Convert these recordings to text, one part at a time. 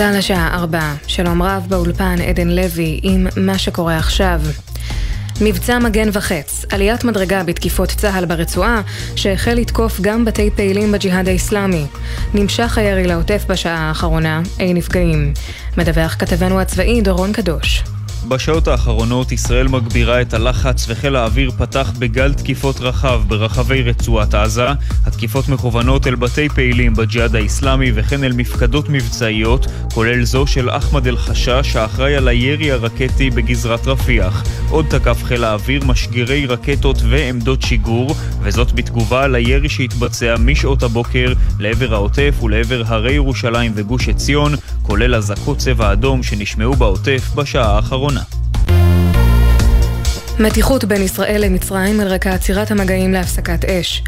צה"ל השעה 4, שלום רב באולפן עדן לוי עם מה שקורה עכשיו. מבצע מגן וחץ, עליית מדרגה בתקיפות צה"ל ברצועה, שהחל לתקוף גם בתי פעילים בג'יהאד האיסלאמי. נמשך הירי לעוטף בשעה האחרונה, אין נפגעים. מדווח כתבנו הצבאי דורון קדוש. בשעות האחרונות ישראל מגבירה את הלחץ וחיל האוויר פתח בגל תקיפות רחב ברחבי רצועת עזה. התקיפות מכוונות אל בתי פעילים בג'יהאד האיסלאמי וכן אל מפקדות מבצעיות, כולל זו של אחמד אל-חשש האחראי על הירי הרקטי בגזרת רפיח. עוד תקף חיל האוויר משגרי רקטות ועמדות שיגור, וזאת בתגובה לירי שהתבצע משעות הבוקר לעבר העוטף ולעבר הרי ירושלים וגוש עציון, כולל אזעקות צבע אדום שנשמעו בעוטף בשעה האחרונה. Corona. מתיחות בין ישראל למצרים על רקע עצירת המגעים להפסקת אש.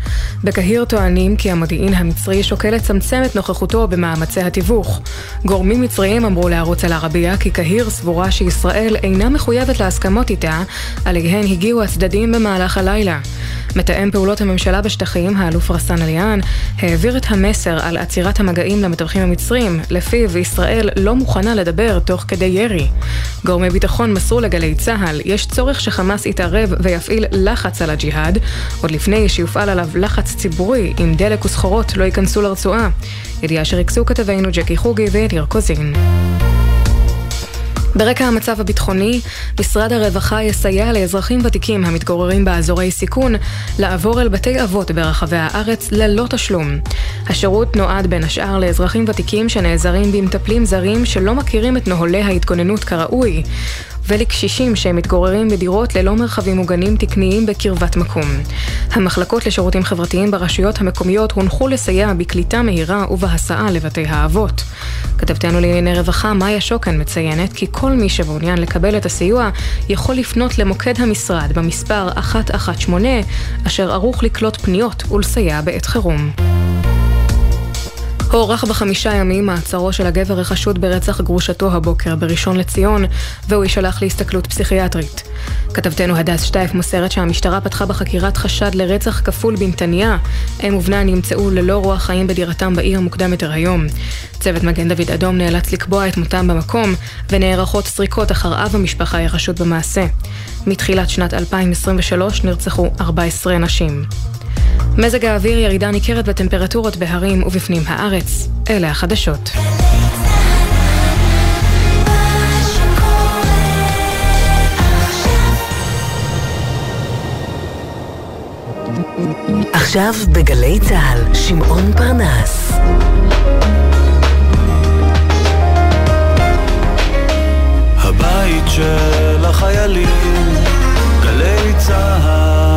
בקהיר טוענים כי המודיעין המצרי שוקל לצמצם את נוכחותו במאמצי התיווך. גורמים מצריים אמרו לערוץ אל-ערבייה כי קהיר סבורה שישראל אינה מחויבת להסכמות איתה, עליהן הגיעו הצדדים במהלך הלילה. מתאם פעולות הממשלה בשטחים, האלוף רסאן עליאן, העביר את המסר על עצירת המגעים למתווכים המצרים, לפיו ישראל לא מוכנה לדבר תוך כדי ירי. גורמי ביטחון מסרו לגלי צה"ל, יש צורך שחמאס יתערב ויפעיל לחץ על הג'יהאד, עוד לפני שיופעל עליו לחץ ציבורי אם דלק וסחורות לא ייכנסו לרצועה. ידיעה שריכזו כתבינו ג'קי חוגי ויניר קוזין. ברקע המצב הביטחוני, משרד הרווחה יסייע לאזרחים ותיקים המתגוררים באזורי סיכון לעבור אל בתי אבות ברחבי הארץ ללא תשלום. השירות נועד בין השאר לאזרחים ותיקים שנעזרים במטפלים זרים שלא מכירים את נוהלי ההתגוננות כראוי. ולקשישים שהם מתגוררים בדירות ללא מרחבים מוגנים תקניים בקרבת מקום. המחלקות לשירותים חברתיים ברשויות המקומיות הונחו לסייע בקליטה מהירה ובהסעה לבתי האבות. כתבתנו לענייני רווחה מאיה שוקן מציינת כי כל מי שמעוניין לקבל את הסיוע יכול לפנות למוקד המשרד במספר 118 אשר ערוך לקלוט פניות ולסייע בעת חירום. הוארך בחמישה ימים מעצרו של הגבר החשוד ברצח גרושתו הבוקר בראשון לציון, והוא יישלח להסתכלות פסיכיאטרית. כתבתנו הדס שטייף מוסרת שהמשטרה פתחה בחקירת חשד לרצח כפול בנתניה. אם ובנה נמצאו ללא רוח חיים בדירתם בעיר מוקדם יותר היום. צוות מגן דוד אדום נאלץ לקבוע את מותם במקום, ונערכות סריקות אחר אב המשפחה החשוד במעשה. מתחילת שנת 2023 נרצחו 14 נשים. מזג האוויר ירידה ניכרת בטמפרטורות בהרים ובפנים הארץ. אלה החדשות. עכשיו בגלי צה"ל, שמעון פרנס. הבית של החיילים, גלי צה"ל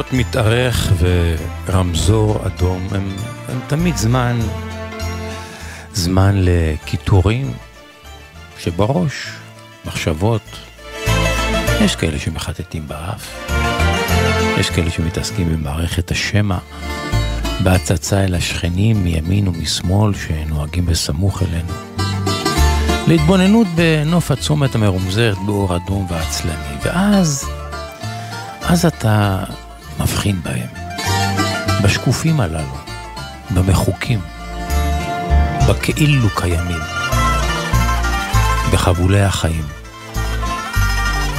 מכוניות מתארך ורמזור אדום הם, הם תמיד זמן, זמן לקיטורים שבראש, מחשבות. יש כאלה שמחטטים באף, יש כאלה שמתעסקים במערכת השמע, בהצצה אל השכנים מימין ומשמאל שנוהגים בסמוך אלינו. להתבוננות בנוף הצומת המרומזרת באור אדום ועצלני, ואז, אז אתה מבחין בהם, בשקופים הללו, במחוקים, בכאילו קיימים, בחבולי החיים.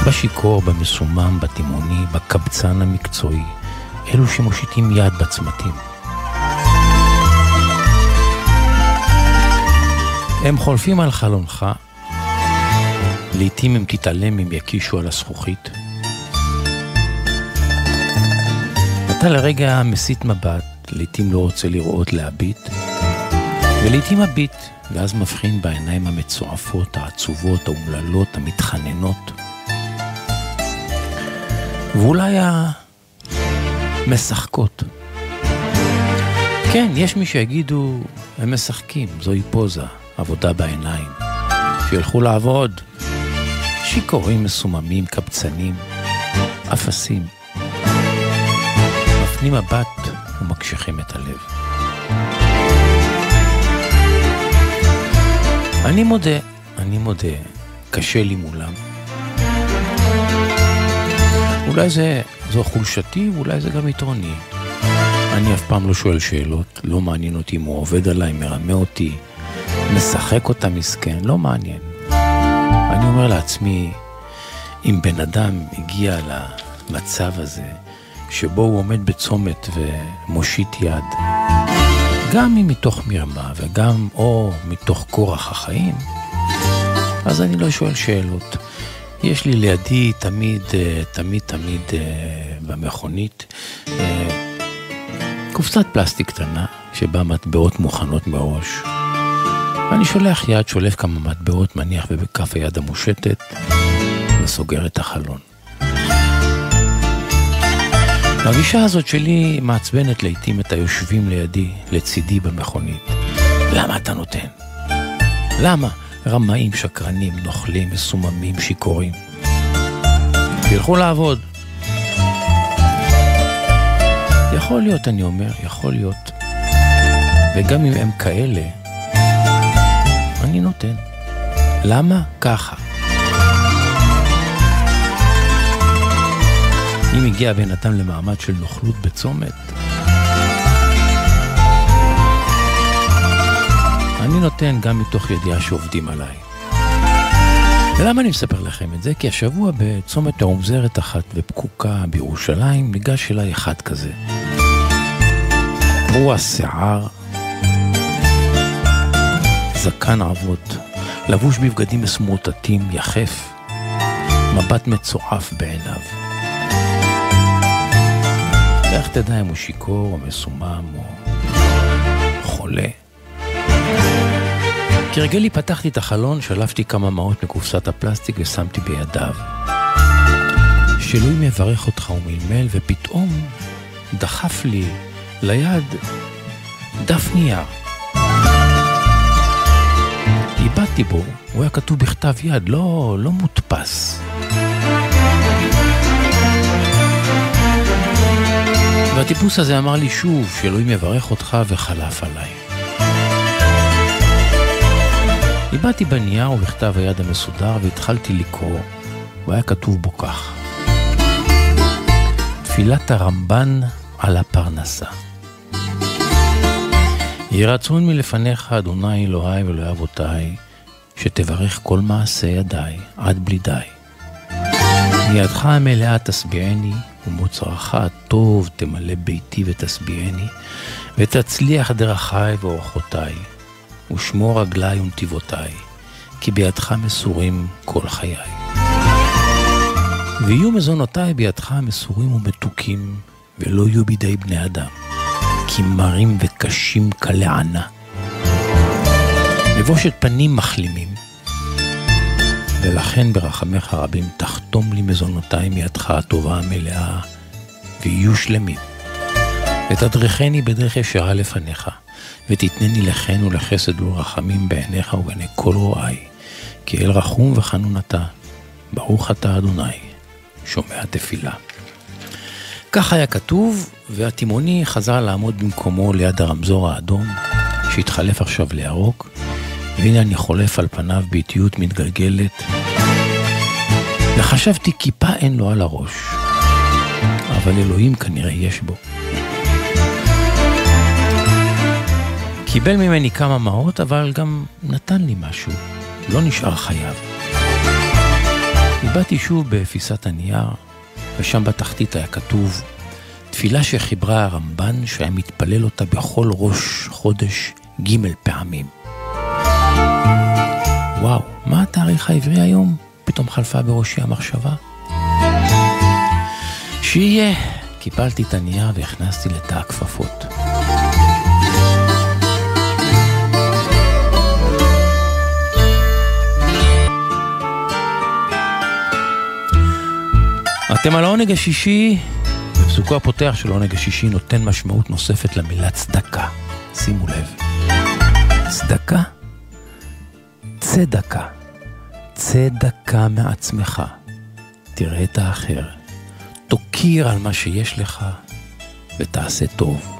בשיכור, במסומם, בתימוני, בקבצן המקצועי, אלו שמושיטים יד בצמתים. הם חולפים על חלונך, לעתים אם תתעלם הם יקישו על הזכוכית. אתה לרגע מסיט מבט, לעתים לא רוצה לראות להביט, ולעתים מביט, ואז מבחין בעיניים המצועפות, העצובות, האומללות, המתחננות. ואולי המשחקות. כן, יש מי שיגידו, הם משחקים, זוהי פוזה, עבודה בעיניים. שילכו לעבוד. שיכורים מסוממים, קבצנים, אפסים. מפנים מבט ומקשיחים את הלב. אני מודה, אני מודה, קשה לי מולם. אולי זה, זו חולשתי ואולי זה גם יתרוני. אני אף פעם לא שואל שאלות, לא מעניין אותי אם הוא עובד עליי, מרמה אותי, משחק אותה מסכן, לא מעניין. אני אומר לעצמי, אם בן אדם הגיע למצב הזה, שבו הוא עומד בצומת ומושיט יד, גם אם מתוך מרמה וגם או מתוך כורח החיים, אז אני לא שואל שאלות. יש לי לידי תמיד, אה, תמיד, תמיד אה, במכונית אה, קופסת פלסטיק קטנה שבה מטבעות מוכנות מראש. אני שולח יד, שולף כמה מטבעות, מניח ובכף היד המושטת וסוגר את החלון. הגישה הזאת שלי מעצבנת לעיתים את היושבים לידי, לצידי במכונית. למה אתה נותן? למה? רמאים, שקרנים, נוכלים, מסוממים, שיכורים. תלכו לעבוד. יכול להיות, אני אומר, יכול להיות. וגם אם הם כאלה, אני נותן. למה? ככה. אם הגיע בן אדם למעמד של נוכלות בצומת, אני נותן גם מתוך ידיעה שעובדים עליי. ולמה אני מספר לכם את זה? כי השבוע בצומת האומזרת אחת ופקוקה בירושלים ניגש אליי אחד כזה. הוא השיער, זקן עבות, לבוש בבגדים מסמוטטים, יחף, מבט מצועף בעיניו. איך תדע אם הוא שיכור או מסומם או חולה? כרגלי פתחתי את החלון, שלפתי כמה מעות מקופסת הפלסטיק ושמתי בידיו. שאלוהים יברך אותך ומלמל, ופתאום דחף לי ליד דף נייר. איבדתי בו, הוא היה כתוב בכתב יד, לא, לא מודפס. והטיפוס הזה אמר לי שוב, שאלוהים יברך אותך וחלף עליי. איבדתי בנייר ובכתב היד המסודר והתחלתי לקרוא, והיה כתוב בו כך: תפילת הרמב"ן על הפרנסה. יהי רצון מלפניך, אדוני אלוהי ואלוהי אבותיי, שתברך כל מעשה ידיי עד בלי די. מידך המלאה תשביעני, ומוצרך הטוב תמלא ביתי ותשביעני, ותצליח דרכי ואורחותיי. ושמור רגלי ונתיבותיי, כי בידך מסורים כל חיי. ויהיו מזונותיי בידך מסורים ומתוקים, ולא יהיו בידי בני אדם, כי מרים וקשים כלענה. לבושת פנים מחלימים, ולכן ברחמך רבים תחתום לי מזונותיי מידך הטובה המלאה, ויהיו שלמים. ותדרכני בדרך ישרה לפניך, ותתנני לחן ולחסד ולרחמים בעיניך ובעיני כל רואי, כי אל רחום וחנון אתה, ברוך אתה אדוני, שומע תפילה. כך היה כתוב, והתימוני חזר לעמוד במקומו ליד הרמזור האדום, שהתחלף עכשיו לירוק, והנה אני חולף על פניו באיטיות מתגלגלת, וחשבתי כיפה אין לו על הראש, אבל אלוהים כנראה יש בו. קיבל ממני כמה מעות, אבל גם נתן לי משהו, לא נשאר חייב. איבדתי שוב בפיסת הנייר, ושם בתחתית היה כתוב, תפילה שחיברה הרמב"ן שהיה מתפלל אותה בכל ראש חודש ג' פעמים. וואו, מה התאריך העברי היום? פתאום חלפה בראשי המחשבה. שיהיה, קיפלתי את הנייר והכנסתי לתא הכפפות. אתם על העונג השישי, ופסוקו הפותח של העונג השישי נותן משמעות נוספת למילה צדקה. שימו לב. צדקה? צדקה. צדקה מעצמך. תראה את האחר. תוקיר על מה שיש לך ותעשה טוב.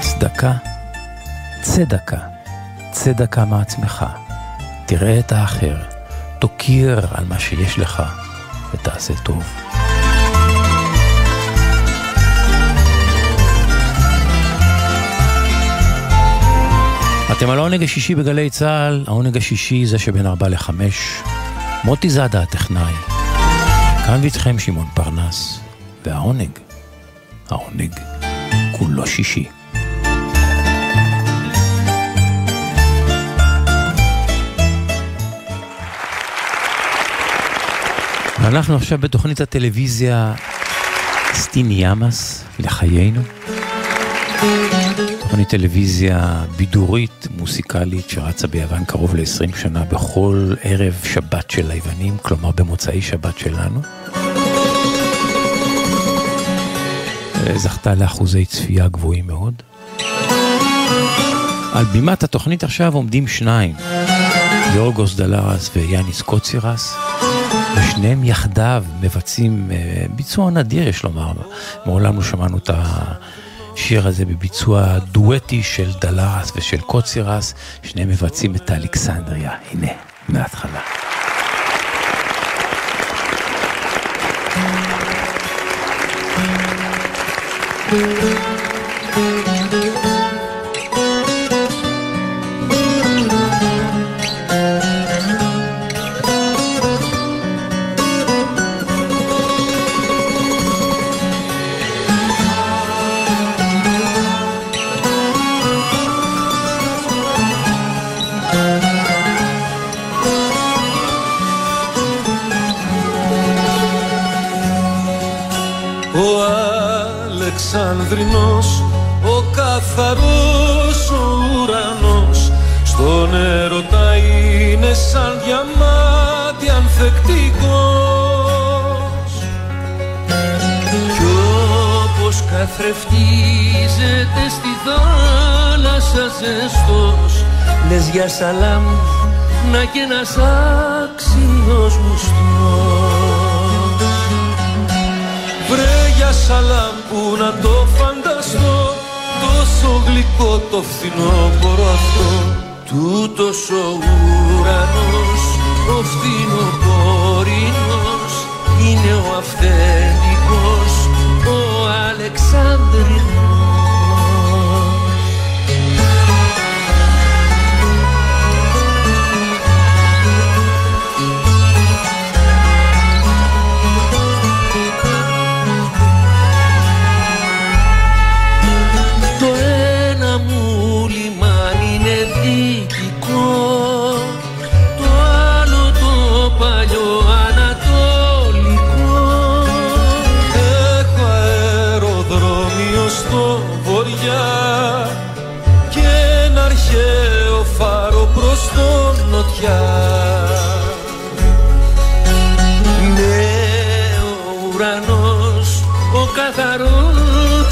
צדקה? צדקה. צדקה מעצמך. תראה את האחר. תוקיר על מה שיש לך ותעשה טוב. אתם על העונג השישי בגלי צה"ל, העונג השישי זה שבין ארבע לחמש. מוטי זאדה הטכנאי. כאן ואיתכם שמעון פרנס, והעונג, העונג, כולו שישי. אנחנו עכשיו בתוכנית הטלוויזיה סטיני ימאס לחיינו. תוכנית טלוויזיה בידורית, מוסיקלית, שרצה ביוון קרוב ל-20 שנה בכל ערב שבת של היוונים, כלומר במוצאי שבת שלנו. זכתה לאחוזי צפייה גבוהים מאוד. על בימת התוכנית עכשיו עומדים שניים, יורגוס דלרס ויאניס קוצירס. ושניהם יחדיו מבצעים אה, ביצוע נדיר, יש לומר. מעולם לא שמענו את השיר הזה בביצוע דואטי של דלרס ושל קוצירס, שניהם מבצעים את אלכסנדריה. הנה, מההתחלה. Για σαλάμ να και ένας άξιος μουστός για σαλάμ που να το φανταστώ Τόσο γλυκό το φθινόπωρο αυτό. Τούτος ο ουρανός, ο φθινοπορεινός Είναι ο αυθεντικός, ο Αλεξάνδρινος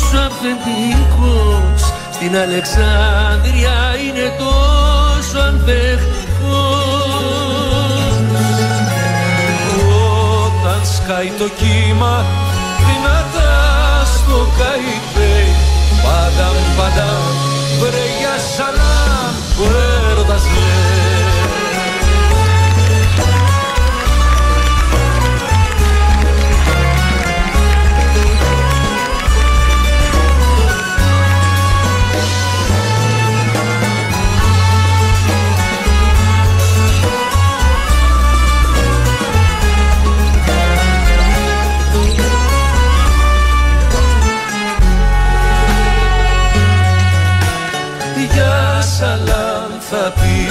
καθαρός ο αυθεντικός. Στην Αλεξάνδρεια είναι τόσο ανθεκτικός σκάει το κύμα δυνατά στο καϊπέ. Πάντα πάντα βρε για σαλάμ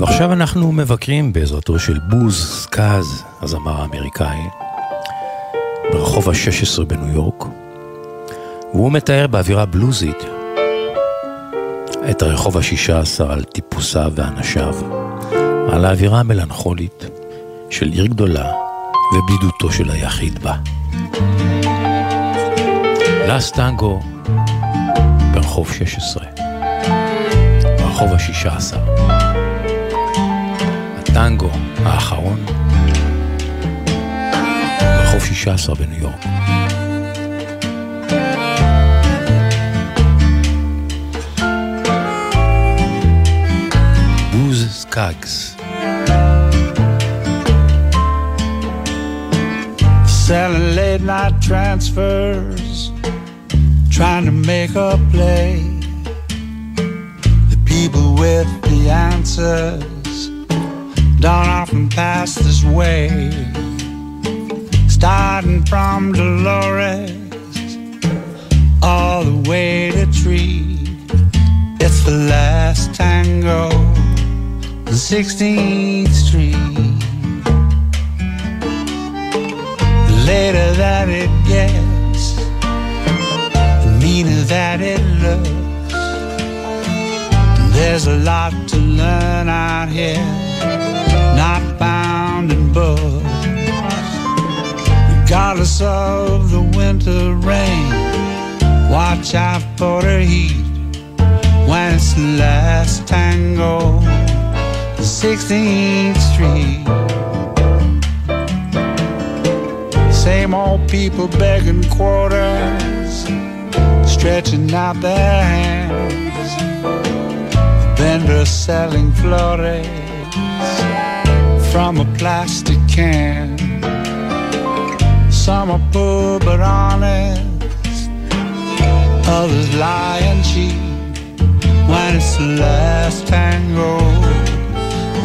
ועכשיו אנחנו מבקרים בעזרתו של בוז סקאז, הזמר האמריקאי, ברחוב ה-16 בניו יורק, והוא מתאר באווירה בלוזית את הרחוב ה-16 על טיפוסיו ואנשיו, על האווירה המלנכולית של עיר גדולה ובדידותו של היחיד בה. לס טנגו ברחוב 16, ברחוב ה-16. הטנגו האחרון ברחוב 16 בניו יורק. בוז סקאגס Selling late night transfers, trying to make a play. The people with the answers don't often pass this way. Starting from Dolores all the way to Tree. It's the last tango on 16th Street. The later that it gets, the meaner that it looks. There's a lot to learn out here found in books. Regardless of the winter rain, watch out for the heat when it's the last tango, 16th Street. Same old people begging quarters, stretching out their hands. The Vendors selling flores from a plastic can. Some are poor but honest, others lie and cheat. When it's the last tango,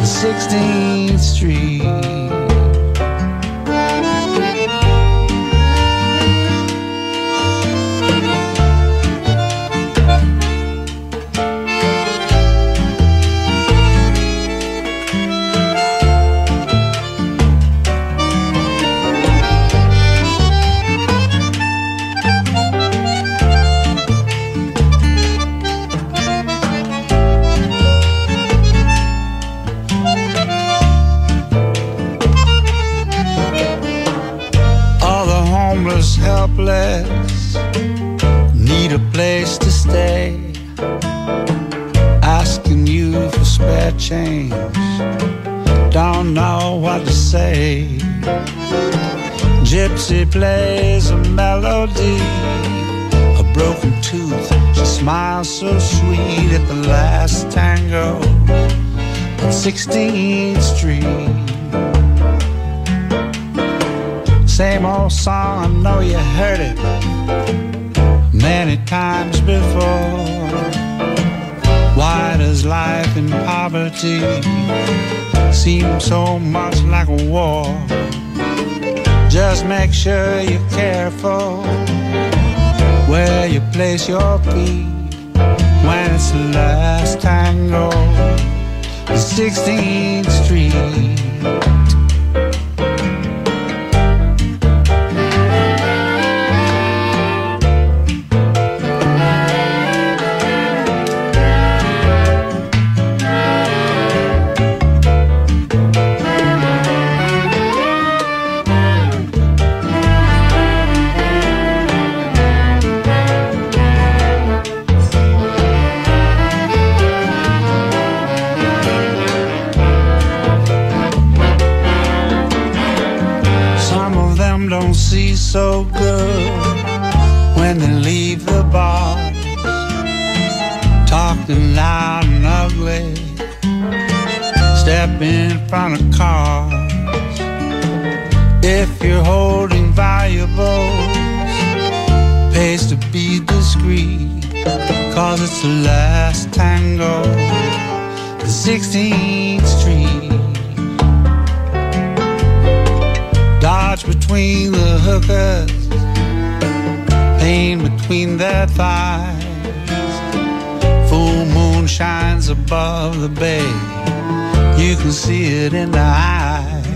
the 16th Street. Sure you're careful where you place your feet when it's the last tango, the 16th Street. some don't see so good when they leave the bars, talking loud and ugly, step in front of cars. If you're holding valuables, pays to be discreet, cause it's the last tango, the 16th Street. Between the hookers pain between their thighs. Full moon shines above the bay. You can see it in the eyes.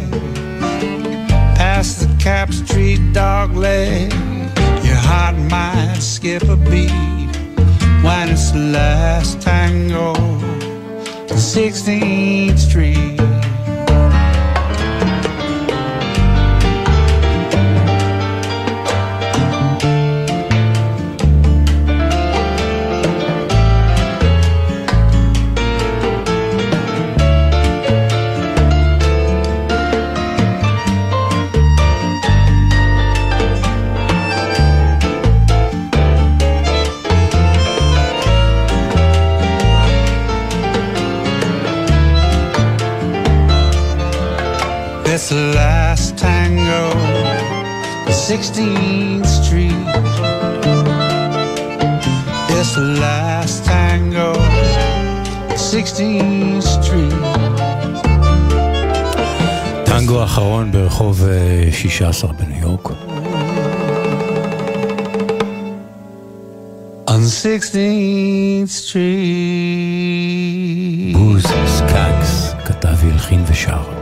Past the Cap Street dog leg, your heart might skip a beat when it's the last tango, the 16th Street. 16th Street. It's the last tango, 16th Street. טנגו האחרון ברחוב 16 בניו יורק. On 16th Street. בוז סקאגס כתב והלחין ושר.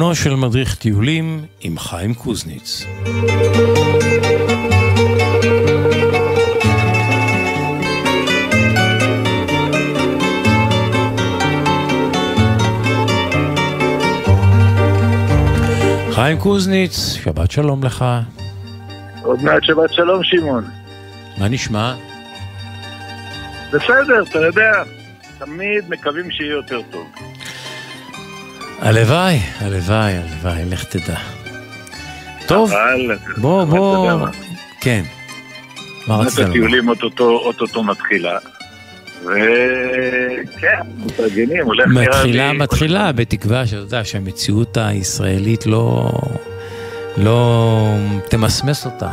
מיומנו של מדריך טיולים עם חיים קוזניץ. חיים קוזניץ, שבת שלום לך. עוד מעט שבת שלום, שמעון. מה נשמע? בסדר, אתה יודע, תמיד מקווים שיהיה יותר טוב. הלוואי, הלוואי, הלוואי, לך תדע. טוב, אבל, בוא, בוא, כן. מה רצית לומר? הטיולים אוטוטו מתחילה. וכן, מתארגנים, הולך נראה מתחילה, לי- מתחילה, בתקווה שאתה יודע שהמציאות הישראלית לא, לא תמסמס אותה.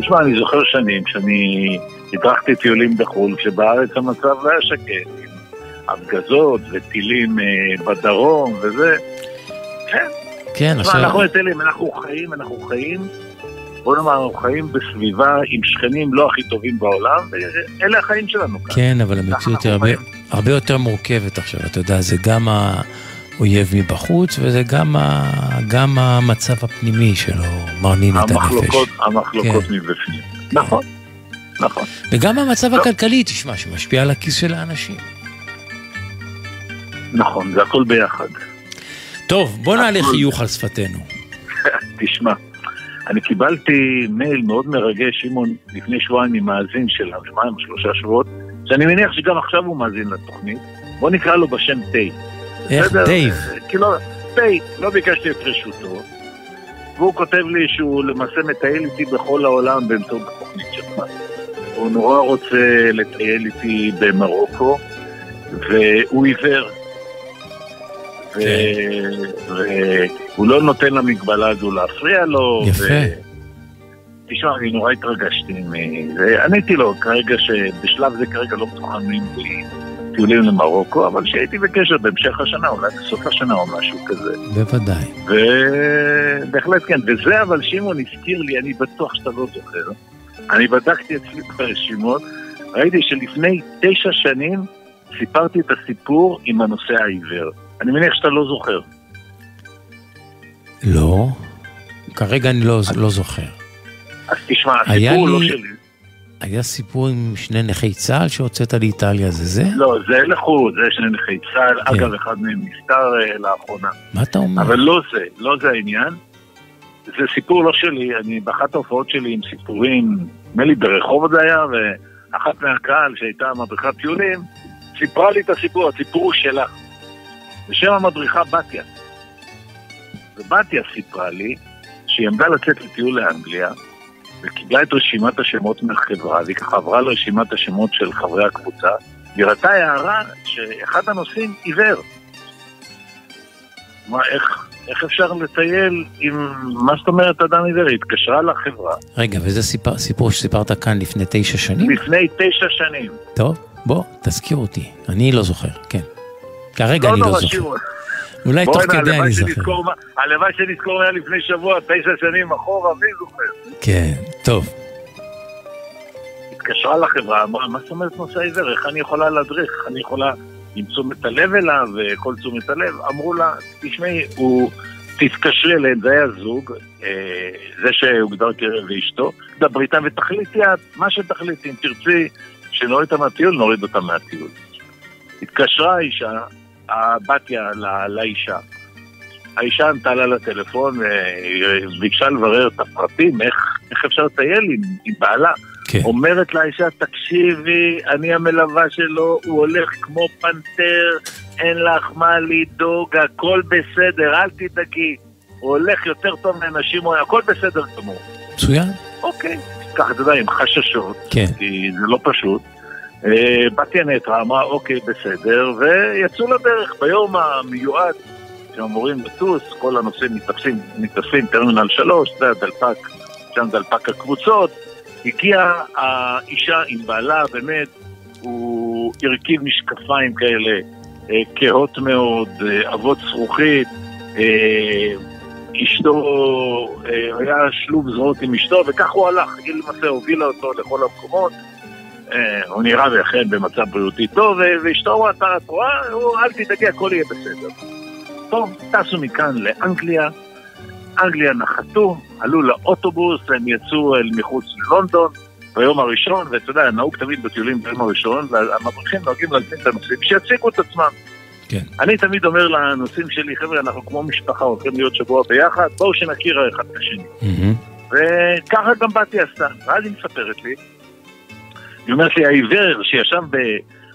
תשמע, אני זוכר שנים שאני הדרכתי טיולים בחו"ל, כשבארץ המצב לא היה שקט, הפגזות וטילים אה, בדרום וזה. כן, כן, עכשיו... אנחנו אצלים, אנחנו חיים, אנחנו חיים, בוא נאמר, אנחנו חיים בסביבה עם שכנים לא הכי טובים בעולם, ואלה החיים שלנו כאן. כן, אבל המציאות היא הרבה, הרבה יותר מורכבת עכשיו, אתה יודע, זה גם האויב מבחוץ, וזה גם, ה, גם המצב הפנימי שלו מרנין את הנפש. המחלוקות, כן. מבפנים. נכון, נכון. וגם המצב לא. הכלכלי, תשמע, שמשפיע על הכיס של האנשים. נכון, זה הכל ביחד. טוב, בוא נעלה הכל- חיוך על שפתנו. תשמע, אני קיבלתי מייל מאוד מרגש, שמעון, לפני שבועיים ממאזין שלנו, שבועיים או שלושה שבועות, שאני מניח שגם עכשיו הוא מאזין לתוכנית. בוא נקרא לו בשם תה. איך, בסדר? דייב? כי לא, תה, לא ביקשתי את רשותו. והוא כותב לי שהוא למעשה מטייל איתי בכל העולם באמצעות התוכנית שלך. הוא נורא רוצה לטייל איתי במרוקו, והוא עיוור. כן. והוא לא נותן למגבלה הזו להפריע לו. יפה. תשמע, אני נורא התרגשתי מזה. עניתי לו כרגע שבשלב זה כרגע לא מתוכננים לי טיולים למרוקו, אבל שהייתי בקשר בהמשך השנה, אולי בסוף השנה או משהו כזה. בוודאי. ובהחלט כן, וזה אבל שמעון הזכיר לי, אני בטוח שאתה לא זוכר. אני בדקתי אצלי ברשימות, ראיתי שלפני תשע שנים סיפרתי את הסיפור עם הנושא העיוור. אני מניח שאתה לא זוכר. לא, כרגע אני לא, לא זוכר. אז תשמע, הסיפור הוא לא לי- שלי. היה סיפור עם שני נכי צה"ל שהוצאת לאיטליה, זה זה? לא, זה לחוד, זה שני נכי צה"ל, כן. אגב, אחד מהם נפטר uh, לאחרונה. מה אתה אומר? אבל לא זה, לא זה העניין. זה סיפור לא שלי, אני באחת ההופעות שלי עם סיפורים, נדמה לי ברחוב זה היה, ואחת מהקהל שהייתה מדריכת טיולים, סיפרה לי את הסיפור, הסיפור שלה. בשם המדריכה בתיה. ובתיה סיפרה לי שהיא עמדה לצאת לטיול לאנגליה, וקיבלה את רשימת השמות מהחברה, והיא ככה עברה לרשימת השמות של חברי הקבוצה, והיא ראתה הערה שאחד הנוסעים עיוור. מה, איך, איך אפשר לטייל עם, מה זאת אומרת אדם עיוור? היא התקשרה לחברה. רגע, וזה סיפור, סיפור שסיפרת כאן לפני תשע שנים? לפני תשע שנים. טוב, בוא, תזכיר אותי. אני לא זוכר, כן. כרגע לא אני לא זוכר. אולי תוך כדי אני זוכר. הלוואי שנזכור היה לפני שבוע, תשע שנים אחורה, מי זוכר? כן, טוב. התקשרה לחברה, אמרה, מה זאת אומרת נושא עיוור? איך אני יכולה להדריך? איך אני יכולה עם תשומת הלב אליו וכל תשומת הלב? אמרו לה, תשמעי, הוא... תתקשרי אליהם, זה היה זוג, אה, זה שהוגדר כרב ואשתו, דברי איתם ותחליטי את, מה שתחליטי, אם תרצי שנוריד אותה מהטיול, נוריד אותה מהטיול. התקשרה האישה, הבתיה לאישה. האישה ענתה לה לטלפון וביקשה לברר את הפרטים, איך, איך אפשר לטייל עם, עם בעלה. כן. אומרת לאישה, תקשיבי, אני המלווה שלו, הוא הולך כמו פנתר, אין לך מה לדאוג, הכל בסדר, אל תדאגי. הוא הולך יותר טוב מאנשים, הכל בסדר גמור. מצוין. אוקיי. ככה, אתה יודע, עם חששות, כן. כי זה לא פשוט. אה, בתיה נטרה אמרה, אוקיי, בסדר, ויצאו לדרך ביום המיועד אמורים לטוס, כל הנושאים מתאפסים, מתאפסים, טרמינל 3, זה הדלפק, שם דלפק הקבוצות. הגיעה האישה עם בעלה, באמת, הוא הרכיב משקפיים כאלה, אה, כהות מאוד, אה, אבות זכוכית, אשתו, היה שלוב זרועות עם אשתו, וכך הוא הלך, היא למעשה הובילה אותו לכל המקומות. אה, הוא נראה ואכן במצב בריאותי טוב, ואשתו אמרה, אתה רואה, אל תדאגי, הכל יהיה בסדר. טוב, טסו מכאן לאנגליה, אנגליה נחתו, עלו לאוטובוס, הם יצאו אל מחוץ ללונדון ביום הראשון, ואתה יודע, נהוג תמיד בטיולים ביום הראשון, והמדריכים נוהגים להזמין את הנוסעים, שיציגו את עצמם. כן. אני תמיד אומר לנוסעים שלי, חבר'ה, אנחנו כמו משפחה, הולכים להיות שבוע ביחד, בואו שנכיר אחד את השני. Mm-hmm. וככה גם באתי עשתה. ואז היא מספרת לי היא אומרת לי, העיוור שישב ב...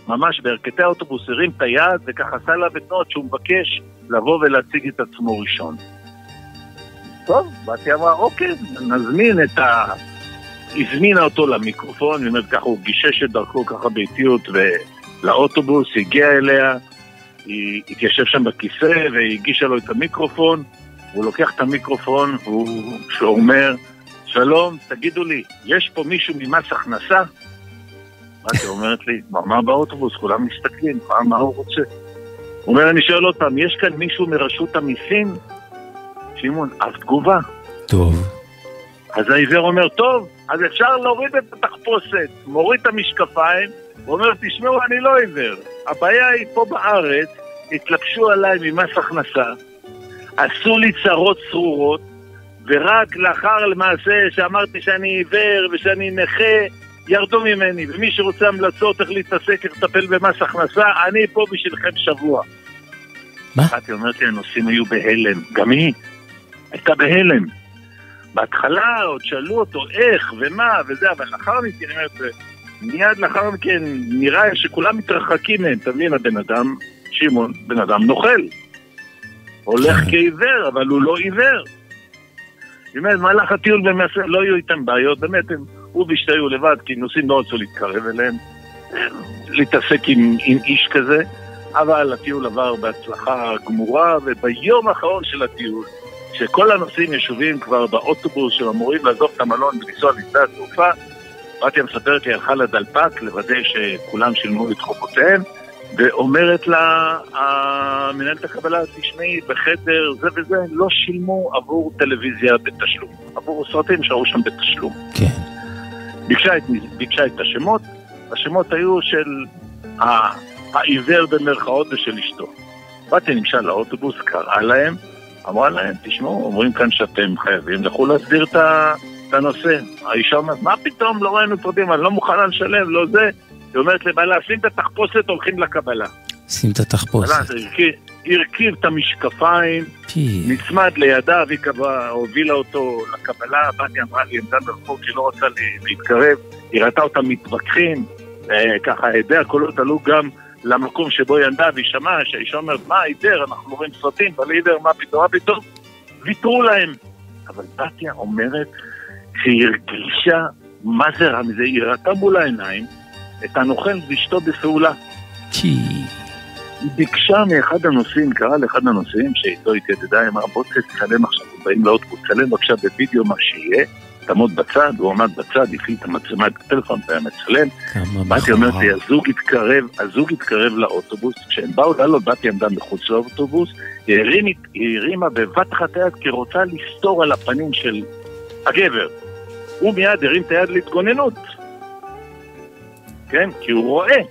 ממש בירכתי האוטובוס הרים את היד וככה עשה לה בתנועות שהוא מבקש לבוא ולהציג את עצמו ראשון. טוב, באתי אמרה, אוקיי, נזמין את ה... הזמינה אותו למיקרופון, היא אומרת ככה, הוא גישש את דרכו ככה באיטיות לאוטובוס, הגיע אליה, היא התיישב שם בכיסא והגישה לו את המיקרופון, הוא לוקח את המיקרופון והוא אומר, שלום, תגידו לי, יש פה מישהו ממס הכנסה? היא אומרת לי, מה באוטובוס? כולם מסתכלים, מה הוא רוצה? הוא אומר, אני שואל עוד פעם, יש כאן מישהו מרשות המיסים? שמעון, אז תגובה. טוב. אז העיוור אומר, טוב, אז אפשר להוריד את התחפושת, מוריד את המשקפיים, הוא אומר, תשמעו, אני לא עיוור. הבעיה היא פה בארץ, התלבשו עליי ממס הכנסה, עשו לי צרות צרורות, ורק לאחר למעשה שאמרתי שאני עיוור ושאני נכה, ירדו ממני, ומי שרוצה המלצות איך להתעסק, איך לטפל במס הכנסה, אני פה בשבילכם שבוע. מה? אחת אומרת לי, הנושאים היו בהלם, גם היא הייתה בהלם. בהתחלה עוד שאלו אותו איך ומה וזה, אבל לאחר מכן, אני אומרת, מיד לאחר מכן נראה שכולם מתרחקים מהם, אתה מבין, הבן אדם, שמעון, בן אדם נוכל. הולך כן. כעיוור, אבל הוא לא עיוור. באמת, במהלך הטיול באמת לא היו איתם בעיות, באמת, הם... הוא ואשתו היו לבד, כי נוסעים לא רצו להתקרב אליהם, להתעסק עם, עם איש כזה, אבל הטיול עבר בהצלחה גמורה, וביום האחרון של הטיול, שכל הנוסעים ישובים כבר באוטובוס שהם אמורים לעזוב את המלון ולנסוע לשדה התעופה, בתיה מספרת לי, הלכה לדלפק לוודא שכולם שילמו את חובותיהם, ואומרת לה, מנהלת הקבלה, תשמעי, בחדר זה וזה, לא שילמו עבור טלוויזיה בתשלום. עבור סרטים שראו שם בתשלום. כן. ביקשה את, ביקשה את השמות, השמות היו של העיוור במרכאות ושל אשתו. באתי נמשל לאוטובוס, קראה להם, אמרה להם, תשמעו, אומרים כאן שאתם חייבים, לכו להסדיר את נוסע. האישה אומרת, מה פתאום, לא ראינו פרטים, אני לא מוכנה לשלם, לא זה. היא אומרת לבעלה, שים את התחפושת, הולכים לקבלה. שים את התחפושת. הרכיב את המשקפיים, נצמד לידיו, היא קבעה, הובילה אותו לקבלה, באתי אמרה לי, עמדה ברחוב שהיא לא רוצה להתקרב, היא ראתה אותם מתווכחים, ככה עדי הקולות עלו גם למקום שבו היא עמדה, והיא שמעה שהאישה אומרת, מה, הידר, אנחנו רואים סרטים, אבל הידר, מה פתאום, מה פתאום? ויתרו להם. אבל בתיה אומרת שהיא הרגישה מה זה רע מזה, היא ראתה מול העיניים את הנוכל ואשתו בפעולה. היא ביקשה מאחד הנוסעים, קרא לאחד הנוסעים שאיתו התיידדה, אמר בוא תצלם עכשיו, באים לאוטובוס, תצלם בבקשה בווידאו מה שיהיה, תעמוד בצד, הוא עמד בצד, הפעיל את המצלמה, את הטלפון והיה מצלם. באתי אומרת לי, הזוג התקרב, הזוג התקרב לאוטובוס, כשהם באו לעלות, באתי עמדה מחוץ לאוטובוס, היא הרימה בבת אחת היד כי רוצה לסתור על הפנים של הגבר. הוא מיד הרים את היד להתגוננות. כן? כי הוא רואה.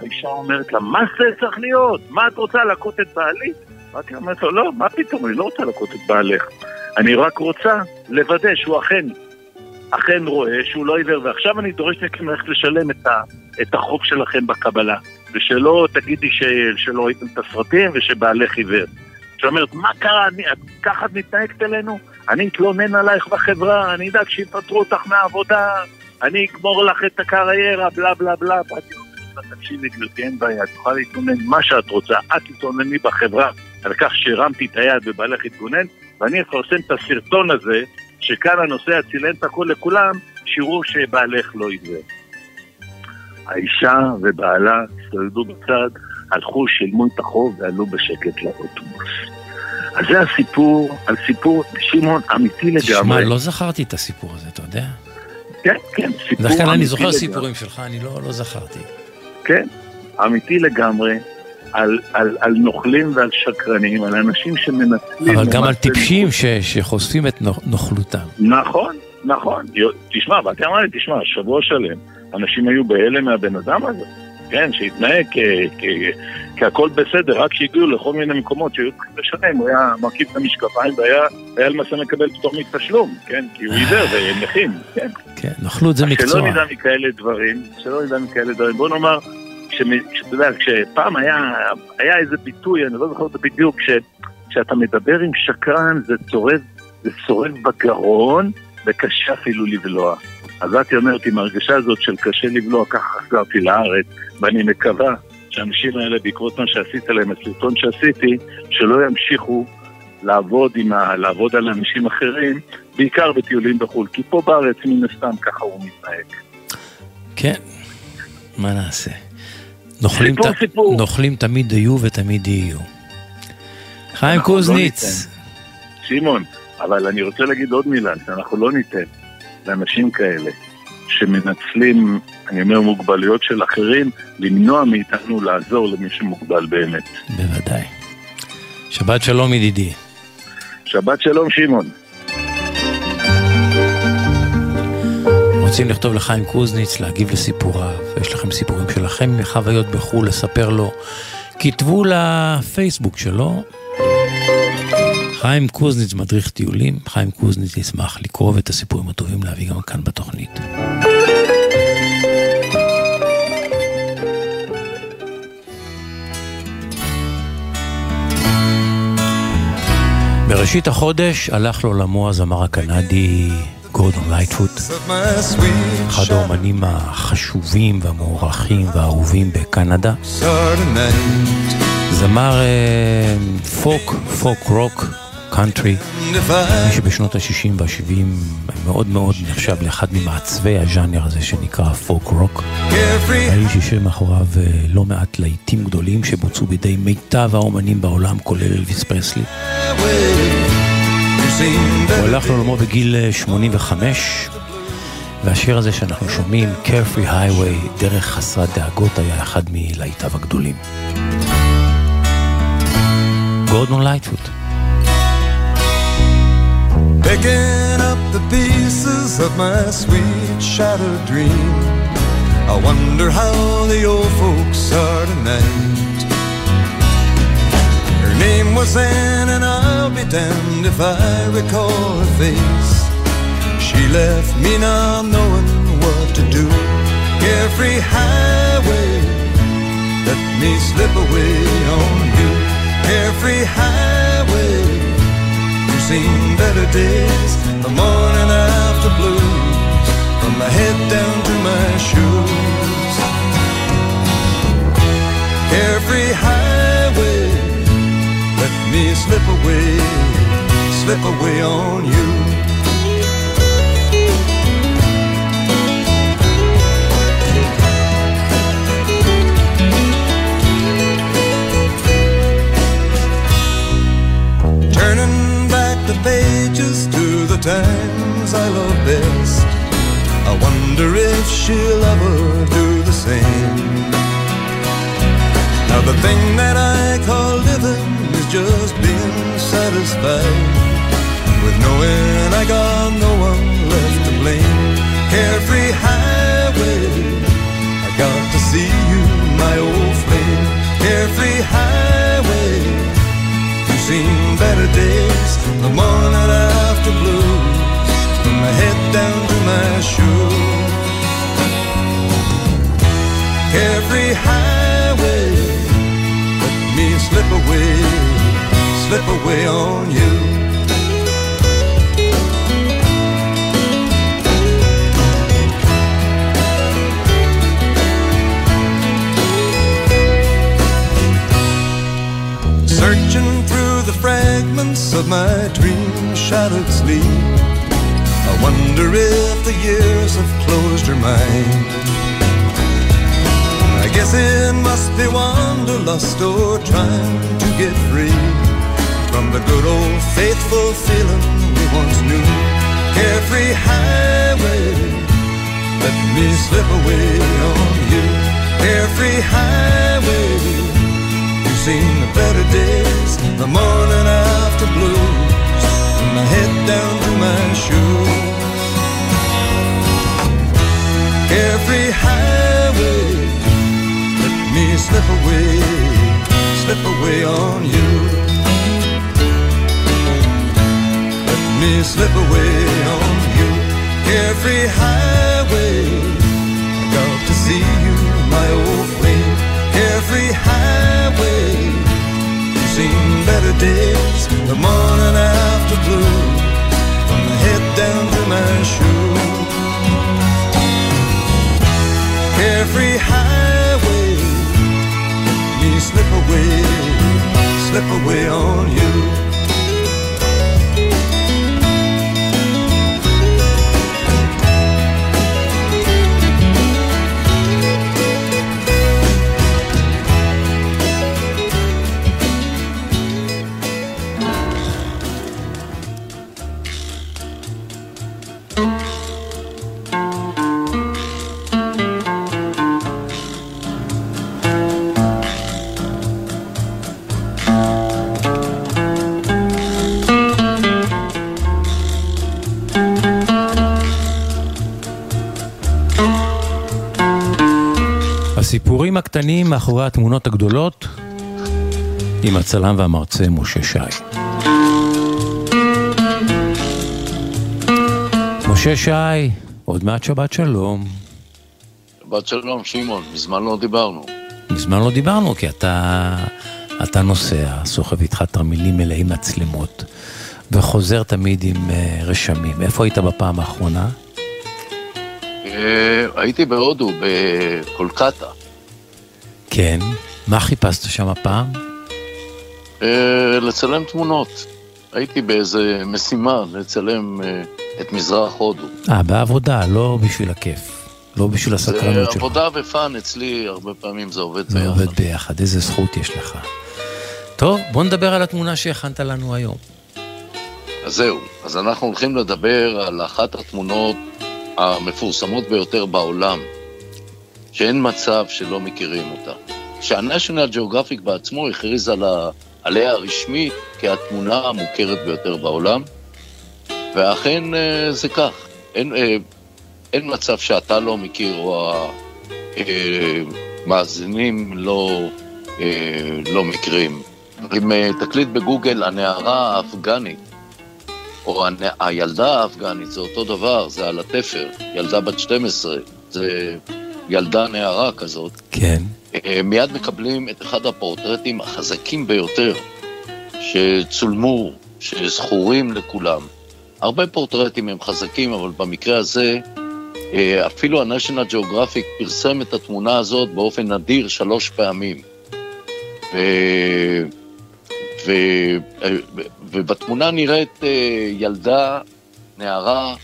האישה אומרת לה, מה זה צריך להיות? מה את רוצה, להכות את בעלי? באתי אומרת לו, לא, מה פתאום, אני לא רוצה להכות את בעלך. אני רק רוצה לוודא שהוא אכן, אכן רואה, שהוא לא עיוור, ועכשיו אני דורש מכם ללכת לשלם את, ה, את החוק שלכם בקבלה. ושלא תגידי ש, שלא ראיתם את הסרטים ושבעלך עיוור. שאומרת, מה קרה, אני, ככה את מתנהגת אלינו? אני אתלונן עלייך בחברה, אני אדאג שיפטרו אותך מהעבודה, אני אגמור לך את הקריירה, בלה בלה בלה. באתי אומרת, תקשיבי גברתי, אין בעיה, את יכולה להתלונן מה שאת רוצה. את תתלונני בחברה על כך שהרמתי את היד ובעלך התגונן, ואני אפרסם את הסרטון הזה, שכאן הנוסע צילם את הכל לכולם, שיראו שבעלך לא ידבר. האישה ובעלה הסתובבו בצד, הלכו, שילמו את החוב ועלו בשקט לאוטובוס. אז זה הסיפור, על סיפור, שמעון, אמיתי לגמרי. תשמע, לא זכרתי את הסיפור הזה, אתה יודע? כן, כן, סיפור אמיתי לגמרי. בדרך כלל אני זוכר סיפורים שלך, אני לא, לא זכרתי. כן, אמיתי לגמרי. על, על, על נוכלים ועל שקרנים, על אנשים שמנצלים... אבל גם על טיפשים ש, שחושפים את נוכלותם. נכון, נכון. תשמע, ואתה אמר לי, תשמע, שבוע שלם, אנשים היו בהלם מהבן אדם הזה. כן, שהתנהג כהכל בסדר, רק שהגיעו לכל מיני מקומות שהיו צריכים לשלם, הוא היה מרכיב את המשקפיים והיה למעשה מקבל פטור מתשלום, כן, כי הוא עיוור והם נכים, כן. כן, נוכלות זה מקצוע. שלא נדע מכאלה דברים, שלא נדע מכאלה דברים. בוא נאמר, כשפעם היה, היה איזה ביטוי, אני לא זוכר אותו בדיוק, כשאתה מדבר עם שקרן זה צורב, זה צורב בגרון וקשה אפילו לבלוע. אז את אומרת, עם ההרגשה הזאת של קשה לבלוע, ככה חזרתי לארץ, ואני מקווה שהאנשים האלה, בעקבות מה שעשית להם, הסרטון שעשיתי, שלא ימשיכו לעבוד, ה... לעבוד על אנשים אחרים, בעיקר בטיולים בחו"ל, כי פה בארץ מן הסתם ככה הוא מתנהג. כן, מה נעשה? נוכלים, סיפור, ת... סיפור. נוכלים תמיד היו ותמיד יהיו. חיים לא קוזניץ. לא שמעון, אבל אני רוצה להגיד עוד מילה, שאנחנו לא ניתן לאנשים כאלה שמנצלים, אני אומר, מוגבלויות של אחרים, למנוע מאיתנו לעזור למי שמוגבל באמת. בוודאי. שבת שלום ידידי. שבת שלום שמעון. רוצים לכתוב לחיים קוזניץ, להגיב לסיפוריו, יש לכם סיפורים שלכם מחוויות בחו"ל, לספר לו, כתבו לפייסבוק שלו. חיים קוזניץ מדריך טיולים, חיים קוזניץ ישמח לקרוא את הסיפורים הטובים להביא גם כאן בתוכנית. בראשית החודש הלך לעולמו הזמר הקנדי גורדון לייטפוט, אחד האומנים החשובים והמוערכים והאהובים בקנדה. זמר פולק, פולק רוק, קאנטרי, מי שבשנות ה-60 וה-70 מאוד מאוד נחשב לאחד ממעצבי הז'אנר הזה שנקרא פולק רוק. האיש יושב מאחוריו אה, לא מעט להיטים גדולים שבוצעו בידי מיטב האומנים בעולם, כולל אלוויס פרסלי. הוא הלך לעולמו בגיל 85, אה, והשיר הזה שאנחנו שומעים, Carefree Highway, דרך חסרת דאגות, היה אחד מלהיטיו הגדולים. גורדון לייטפוט. Picking up the pieces of my sweet shattered dream I wonder how the old folks are tonight name was Anne, and I'll be damned if I recall her face. She left me not knowing what to do. Carefree highway, let me slip away on you. Carefree highway, you've seen better days, the morning after blues, from my head down to my shoes. Carefree highway, me slip away, slip away on you. Turning back the pages to the times I love best. I wonder if she'll ever do the same. Now the thing that I call living just being satisfied with knowing I got no one left to blame. Carefree highway, I got to see you, my old flame. Carefree highway, you've seen better days, the morning after blues, from my head down to my shoes. Carefree highway, slip away, slip away on you. Searching through the fragments of my dream shadowed sleep. I wonder if the years have closed her mind. Guess it must be wanderlust or trying to get free from the good old faithful feeling we once knew. Carefree highway, let me slip away on you. Carefree highway, you've seen the better days, the morning after blues, from my head down to my shoes. Carefree highway, slip away, slip away on you. Let me slip away on you. Carefree highway, I got to see you, my old flame. Carefree highway, you've seen better days, the morning after blues, from my head down to my shoes. Carefree highway, slip away, slip away on you. הקטנים מאחורי התמונות הגדולות עם הצלם והמרצה משה שי. משה שי, עוד מעט שבת שלום. שבת שלום, שמעון, מזמן לא דיברנו. מזמן לא דיברנו, כי אתה, אתה נוסע, סוחב איתך תרמילים מלאים מצלמות, וחוזר תמיד עם uh, רשמים. איפה היית בפעם האחרונה? אה, הייתי בהודו, בקולקטה. כן. מה חיפשת שם הפעם? אה, לצלם תמונות. הייתי באיזה משימה לצלם אה, את מזרח הודו. אה, בעבודה, לא בשביל הכיף. לא בשביל הסקרנות זה שלך. עבודה ופאן, אצלי הרבה פעמים זה עובד זה ביחד. עובד ביחד, איזה זכות יש לך. טוב, בוא נדבר על התמונה שהכנת לנו היום. אז זהו, אז אנחנו הולכים לדבר על אחת התמונות המפורסמות ביותר בעולם, שאין מצב שלא מכירים אותה. שה-National Geographic בעצמו הכריז על ה... עליה רשמית כהתמונה המוכרת ביותר בעולם, ואכן אה, זה כך. אין, אה, אין מצב שאתה לא מכיר או המאזינים לא, אה, לא מכירים. אם תקליט בגוגל הנערה האפגנית, או הילדה האפגנית, זה אותו דבר, זה על התפר, ילדה בת 12, זה ילדה נערה כזאת. כן. אה, מיד מקבלים את אחד הפורטרטים החזקים ביותר שצולמו, שזכורים לכולם. הרבה פורטרטים הם חזקים, אבל במקרה הזה, אה, אפילו ה-National Geographic פרסם את התמונה הזאת באופן נדיר שלוש פעמים. ו... ו... אה, ובתמונה נראית ילדה, נערה,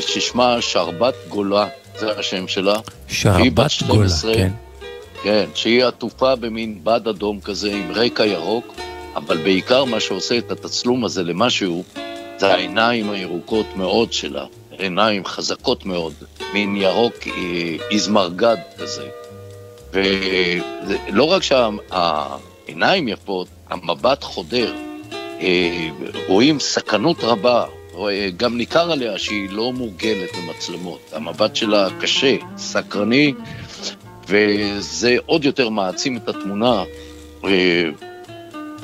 ששמה שרבת גולה, זה השם שלה. שרבת גולה, כן. כן, שהיא עטופה במין בד אדום כזה עם רקע ירוק, אבל בעיקר מה שעושה את התצלום הזה למשהו, זה העיניים הירוקות מאוד שלה, עיניים חזקות מאוד, מין ירוק איזמרגד כזה. ולא רק שהעיניים יפות, המבט חודר, אה, רואים סכנות רבה, גם ניכר עליה שהיא לא מורגלת במצלמות. המבט שלה קשה, סקרני, וזה עוד יותר מעצים את התמונה. אה,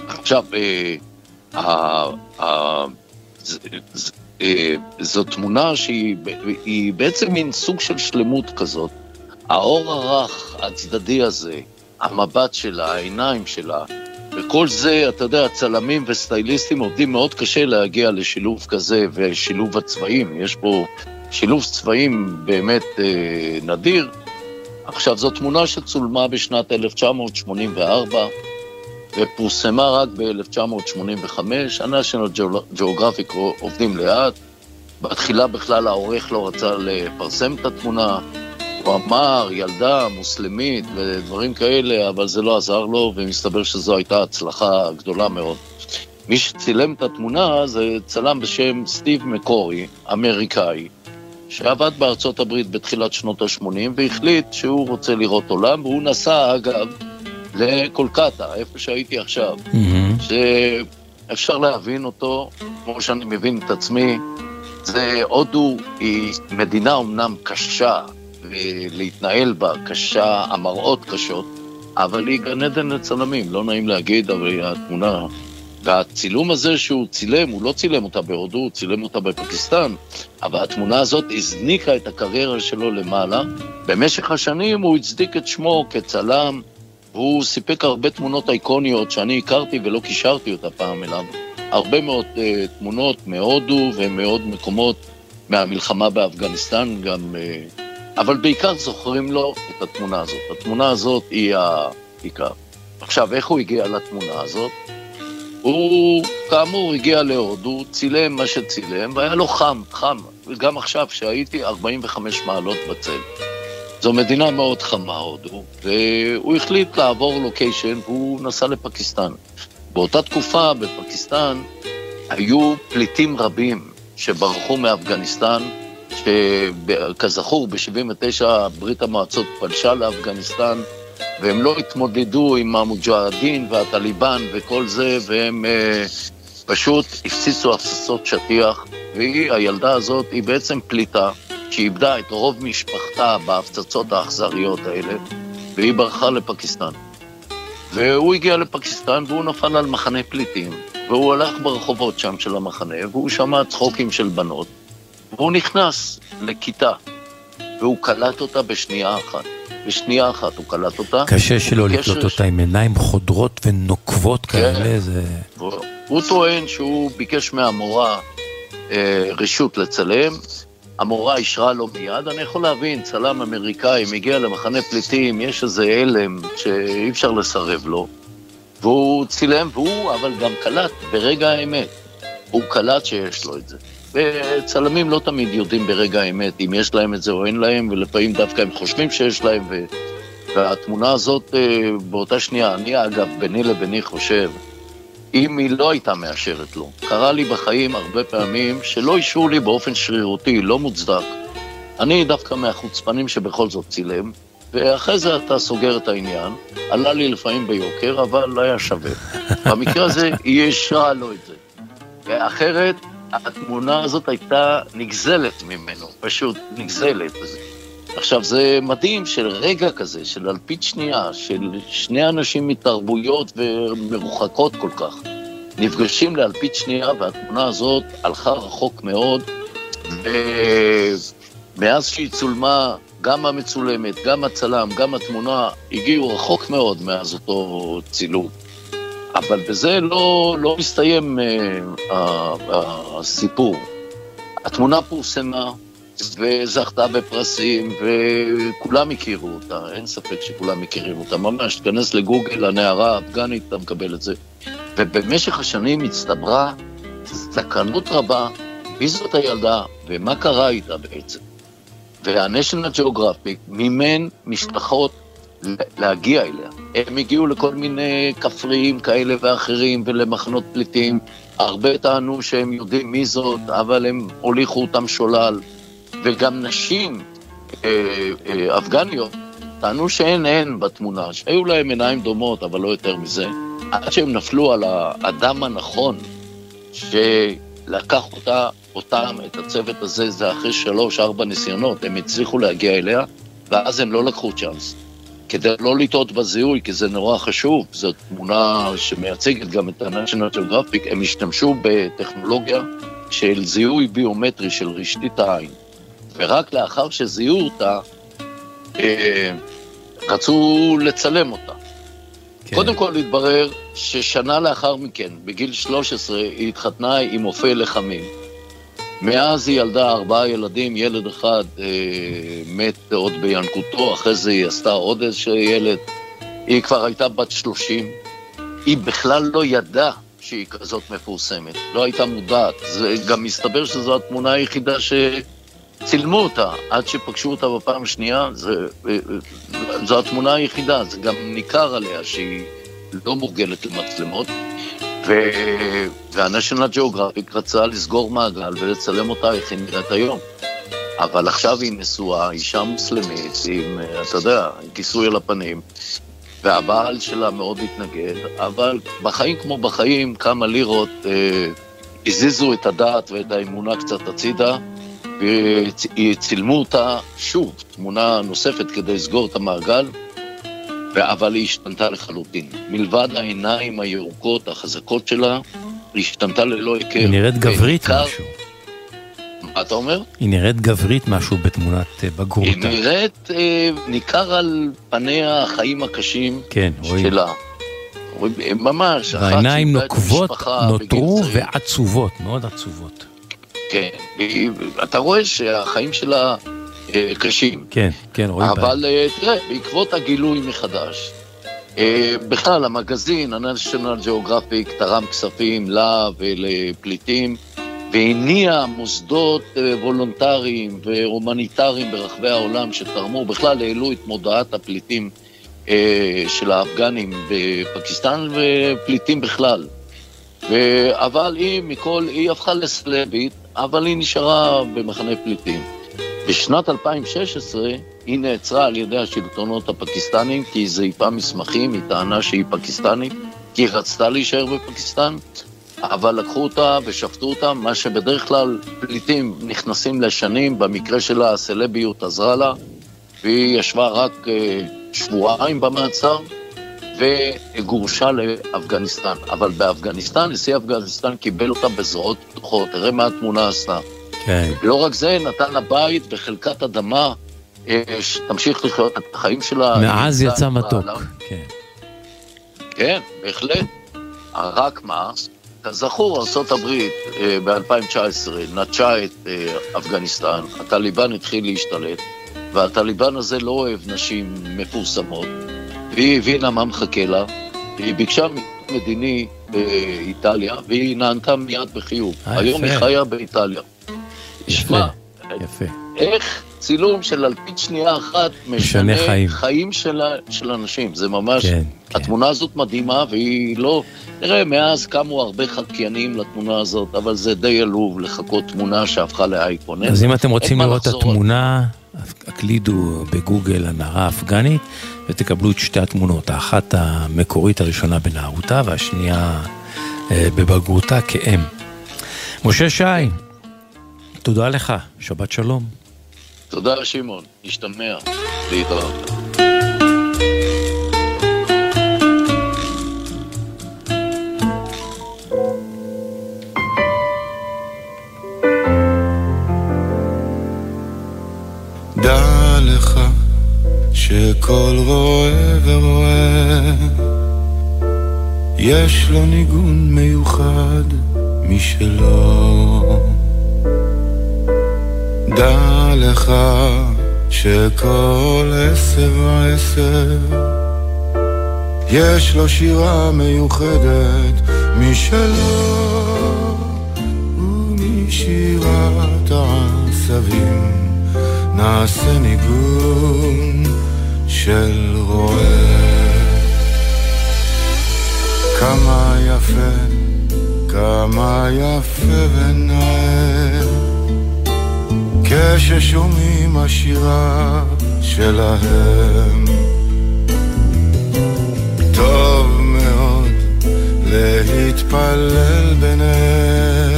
עכשיו, אה, אה, זו תמונה שהיא בעצם מין סוג של שלמות כזאת. האור הרך, הצדדי הזה, המבט שלה, העיניים שלה, וכל זה, אתה יודע, צלמים וסטייליסטים עובדים מאוד קשה להגיע לשילוב כזה ושילוב הצבעים. יש פה שילוב צבעים באמת אה, נדיר. עכשיו, זו תמונה שצולמה בשנת 1984 ופורסמה רק ב-1985. ה-National Geographic עובדים לאט. בתחילה בכלל העורך לא רצה לפרסם את התמונה. הוא אמר, ילדה מוסלמית ודברים כאלה, אבל זה לא עזר לו, ומסתבר שזו הייתה הצלחה גדולה מאוד. מי שצילם את התמונה זה צלם בשם סטיב מקורי, אמריקאי, שעבד בארצות הברית בתחילת שנות ה-80 והחליט שהוא רוצה לראות עולם, והוא נסע, אגב, לקולקטה, איפה שהייתי עכשיו. Mm-hmm. שאפשר להבין אותו, כמו שאני מבין את עצמי, זה הודו היא מדינה אמנם קשה, ולהתנהל בה קשה, המראות קשות, אבל היא גן עדן לצלמים, לא נעים להגיד, אבל התמונה והצילום הזה שהוא צילם, הוא לא צילם אותה בהודו, הוא צילם אותה בפקיסטן, אבל התמונה הזאת הזניקה את הקריירה שלו למעלה. במשך השנים הוא הצדיק את שמו כצלם, והוא סיפק הרבה תמונות אייקוניות שאני הכרתי ולא קישרתי אותה פעם אליו. הרבה מאוד uh, תמונות מהודו ומעוד מקומות מהמלחמה באפגניסטן גם, uh, אבל בעיקר זוכרים לו את התמונה הזאת. התמונה הזאת היא העיקר. עכשיו, איך הוא הגיע לתמונה הזאת? הוא כאמור הגיע להודו, צילם מה שצילם, והיה לו חם, חם. גם עכשיו, שהייתי 45 מעלות בצל. זו מדינה מאוד חמה, הודו, והוא החליט לעבור לוקיישן, והוא נסע לפקיסטן. באותה תקופה בפקיסטן היו פליטים רבים שברחו מאפגניסטן, שכזכור, ב-79' ברית המועצות פלשה לאפגניסטן, והם לא התמודדו עם המוג'הדין והטליבן וכל זה, והם אה, פשוט הפציצו הפצצות שטיח, והיא, הילדה הזאת, היא בעצם פליטה, שאיבדה את רוב משפחתה בהפצצות האכזריות האלה, והיא ברחה לפקיסטן. והוא הגיע לפקיסטן והוא נפל על מחנה פליטים, והוא הלך ברחובות שם של המחנה, והוא שמע צחוקים של בנות, והוא נכנס לכיתה, והוא קלט אותה בשנייה אחת. בשנייה אחת הוא קלט אותה. קשה שלא לקלוט אותה עם עיניים חודרות ונוקבות כן. כאלה, זה... הוא, הוא טוען שהוא ביקש מהמורה אה, רשות לצלם, המורה אישרה לו מיד, אני יכול להבין, צלם אמריקאי מגיע למחנה פליטים, יש איזה הלם שאי אפשר לסרב לו, והוא צילם, והוא אבל גם קלט ברגע האמת, הוא קלט שיש לו את זה. וצלמים לא תמיד יודעים ברגע האמת אם יש להם את זה או אין להם, ולפעמים דווקא הם חושבים שיש להם, ו... והתמונה הזאת אה, באותה שנייה, אני אגב, ביני לביני חושב, אם היא לא הייתה מאשרת לו. קרה לי בחיים הרבה פעמים שלא אישרו לי באופן שרירותי, לא מוצדק. אני דווקא מהחוצפנים שבכל זאת צילם, ואחרי זה אתה סוגר את העניין. עלה לי לפעמים ביוקר, אבל היה שווה. במקרה הזה, היא אישרה לו את זה. ואחרת, התמונה הזאת הייתה נגזלת ממנו, פשוט נגזלת. עכשיו, זה מדהים של רגע כזה, של אלפית שנייה, של שני אנשים מתרבויות ומרוחקות כל כך, נפגשים לאלפית שנייה, והתמונה הזאת הלכה רחוק מאוד, ומאז שהיא צולמה, גם המצולמת, גם הצלם, גם התמונה, הגיעו רחוק מאוד מאז אותו צילום. אבל בזה לא, לא מסתיים uh, הסיפור. התמונה פורסמה וזכתה בפרסים, וכולם הכירו אותה, אין ספק שכולם מכירים אותה. ממש, תיכנס לגוגל, הנערה האפגנית, אתה מקבל את זה. ובמשך השנים הצטברה סקרנות רבה, מי זאת הילדה ומה קרה איתה בעצם. וה-National מימן משלחות להגיע אליה. הם הגיעו לכל מיני כפריים כאלה ואחרים ולמחנות פליטים. הרבה טענו שהם יודעים מי זאת, אבל הם הוליכו אותם שולל. וגם נשים אה, אה, אפגניות טענו שאין הן בתמונה, שהיו להם עיניים דומות, אבל לא יותר מזה. עד שהם נפלו על האדם הנכון, שלקח אותה, אותם, את הצוות הזה, זה אחרי שלוש-ארבע ניסיונות, הם הצליחו להגיע אליה, ואז הם לא לקחו צ'אנס. כדי לא לטעות בזיהוי, כי זה נורא חשוב, זו תמונה שמייצגת גם את ה-National Geographic, הם השתמשו בטכנולוגיה של זיהוי ביומטרי של רשתית העין. ורק לאחר שזיהו אותה, אה, רצו לצלם אותה. כן. קודם כל התברר ששנה לאחר מכן, בגיל 13, היא התחתנה עם אופה לחמים. מאז היא ילדה ארבעה ילדים, ילד אחד אה, מת עוד בינקותו, אחרי זה היא עשתה עוד איזה ילד. היא כבר הייתה בת 30. היא בכלל לא ידעה שהיא כזאת מפורסמת, לא הייתה מודעת. זה גם מסתבר שזו התמונה היחידה ש... צילמו אותה עד שפגשו אותה בפעם השנייה, זה, זו התמונה היחידה, זה גם ניכר עליה שהיא לא מורגלת למצלמות. וה-National Geographic רצה לסגור מעגל ולצלם אותה איך היא נראית היום. אבל עכשיו היא נשואה, אישה מוסלמית, עם, אתה יודע, עם כיסוי על הפנים, והבעל שלה מאוד התנגד, אבל בחיים כמו בחיים, כמה לירות אה, הזיזו את הדעת ואת האמונה קצת הצידה, וצילמו אותה שוב, תמונה נוספת כדי לסגור את המעגל, אבל היא השתנתה לחלוטין. מלבד העיניים הירוקות, החזקות שלה, היא השתנתה ללא היכר. היא נראית גברית בעיקר... משהו. מה אתה אומר? היא נראית גברית משהו בתמונת אה, בגרותה. היא נראית, אה, ניכר על פניה החיים הקשים כן, שלה. רואים. ממש, והעיניים נוקבות, נותרו ועצובות, מאוד עצובות. כן, אתה רואה שהחיים שלה אה, קשים. כן, כן, רואים. אבל אה, תראה, בעקבות הגילוי מחדש, אה, בכלל, המגזין, ה-National Geographic, תרם כספים לה ולפליטים, והניע מוסדות וולונטריים והומניטריים ברחבי העולם שתרמו, בכלל העלו את מודעת הפליטים של האפגנים בפקיסטן ופליטים בכלל. אבל היא מכל, היא הפכה לסלבית, אבל היא נשארה במחנה פליטים. בשנת 2016 היא נעצרה על ידי השלטונות הפקיסטנים כי היא זייפה מסמכים, היא טענה שהיא פקיסטנית, כי היא רצתה להישאר בפקיסטן, אבל לקחו אותה ושפטו אותה, מה שבדרך כלל פליטים נכנסים לשנים, במקרה שלה הסלביות עזרה לה, והיא ישבה רק אה, שבועיים במעצר, וגורשה לאפגניסטן. אבל באפגניסטן, נשיא אפגניסטן קיבל אותה בזרועות פתוחות, תראה מה התמונה עשתה. כן. לא רק זה, נתן לה בית בחלקת אדמה, אה, שתמשיך לחיות את החיים שלה. מאז יצא מתוק. כן. כן, בהחלט. רק מה, כזכור, ארה"ב אה, ב-2019 נטשה את אה, אפגניסטן, הטליבן התחיל להשתלט, והטליבן הזה לא אוהב נשים מפורסמות, והיא הבינה מה מחכה לה, והיא ביקשה מדיני באיטליה, והיא נענתה מיד בחיוב. היום היא חיה באיטליה. יפה. איך צילום של אלפית שנייה אחת משנה חיים, חיים של, של אנשים, זה ממש, כן, כן. התמונה הזאת מדהימה והיא לא, נראה, מאז קמו הרבה חקיינים לתמונה הזאת, אבל זה די עלוב לחכות תמונה שהפכה לאייקון. אז אם אתם רוצים לראות את התמונה, הקלידו בגוגל הנערה האפגנית ותקבלו את שתי התמונות, האחת המקורית הראשונה בנערותה והשנייה אה, בבגרותה כאם. משה שי, תודה לך, שבת שלום. תודה לשמעון, השתמע, להתראות. דע לך שכל רואה ורואה יש לו ניגון מיוחד משלו דע לך שכל עשר ועשר יש לו שירה מיוחדת משלו ומשירת העשבים נעשה ניגון של רועה. כמה יפה, כמה יפה ונאה כששומעים השירה שלהם. טוב מאוד להתפלל ביניהם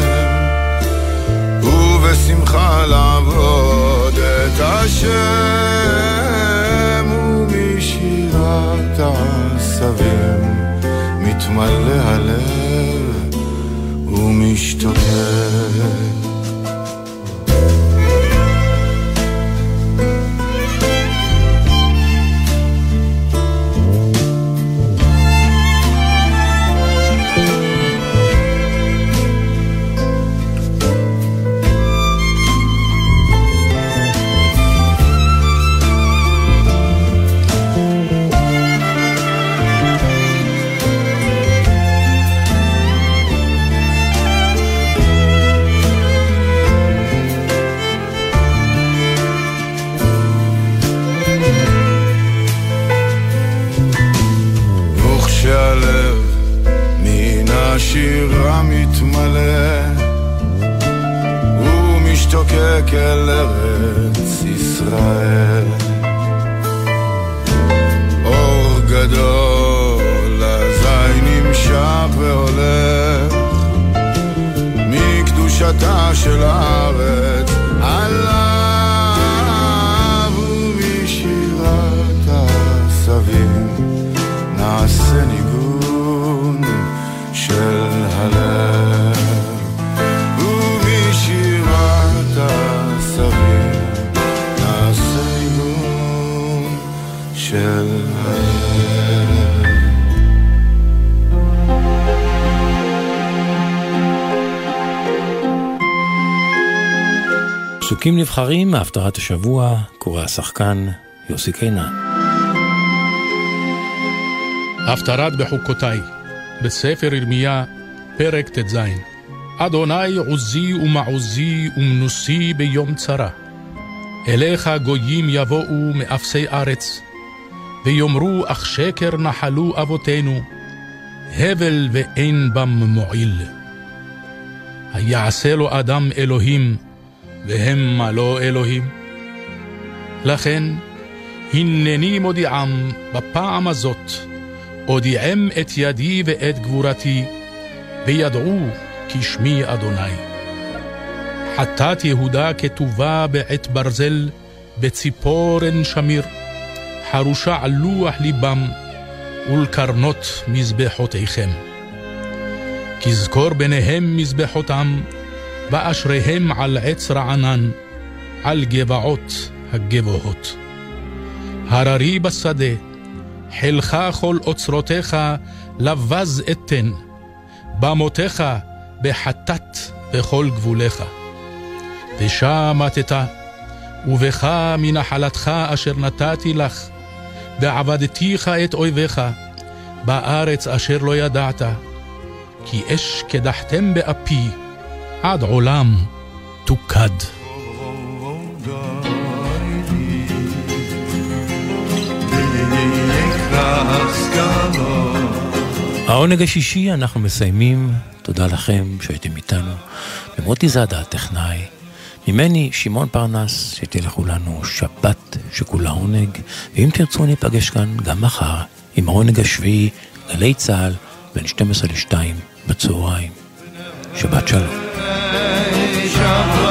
ובשמחה לעבוד את השם ומשירת העשבים מתמלא הלב ומשתוקק אל ארץ ישראל. פסוקים נבחרים מהפטרת השבוע, קורא השחקן יוסי קינן. הפטרת בחוקותיי, בספר ירמיה, פרק ט"ז. אדוני עוזי ומעוזי ומנוסי ביום צרה. אליך גויים יבואו מאפסי ארץ, ויאמרו אך שקר נחלו אבותינו, הבל ואין בם מועיל. היעשה לו אדם אלוהים, והמה לא אלוהים? לכן, הנני מודיעם בפעם הזאת, אודיעם את ידי ואת גבורתי, וידעו כי שמי אדוני. חטאת יהודה כתובה בעת ברזל, בציפורן שמיר, חרושה על לוח ליבם, ולקרנות מזבחותיכם. כזכור ביניהם מזבחותם, ואשריהם על עץ רענן, על גבעות הגבוהות. הררי בשדה, חילך כל אוצרותיך, לבז אתן, במותיך בחטאת בכל גבוליך. ושמטת, ובך מנחלתך אשר נתתי לך, ועבדתיך את אויביך, בארץ אשר לא ידעת, כי אש קדחתם באפי, עד עולם תוקד. העונג השישי אנחנו מסיימים, תודה לכם שהייתם איתנו. למוטי זאדה הטכנאי, ממני שמעון פרנס, שתהיה לכולנו שבת שכולה עונג, ואם תרצו ניפגש כאן גם מחר עם העונג השביעי, גלי צה"ל, בין 12 ל-2 בצהריים. שבת שלום. şahı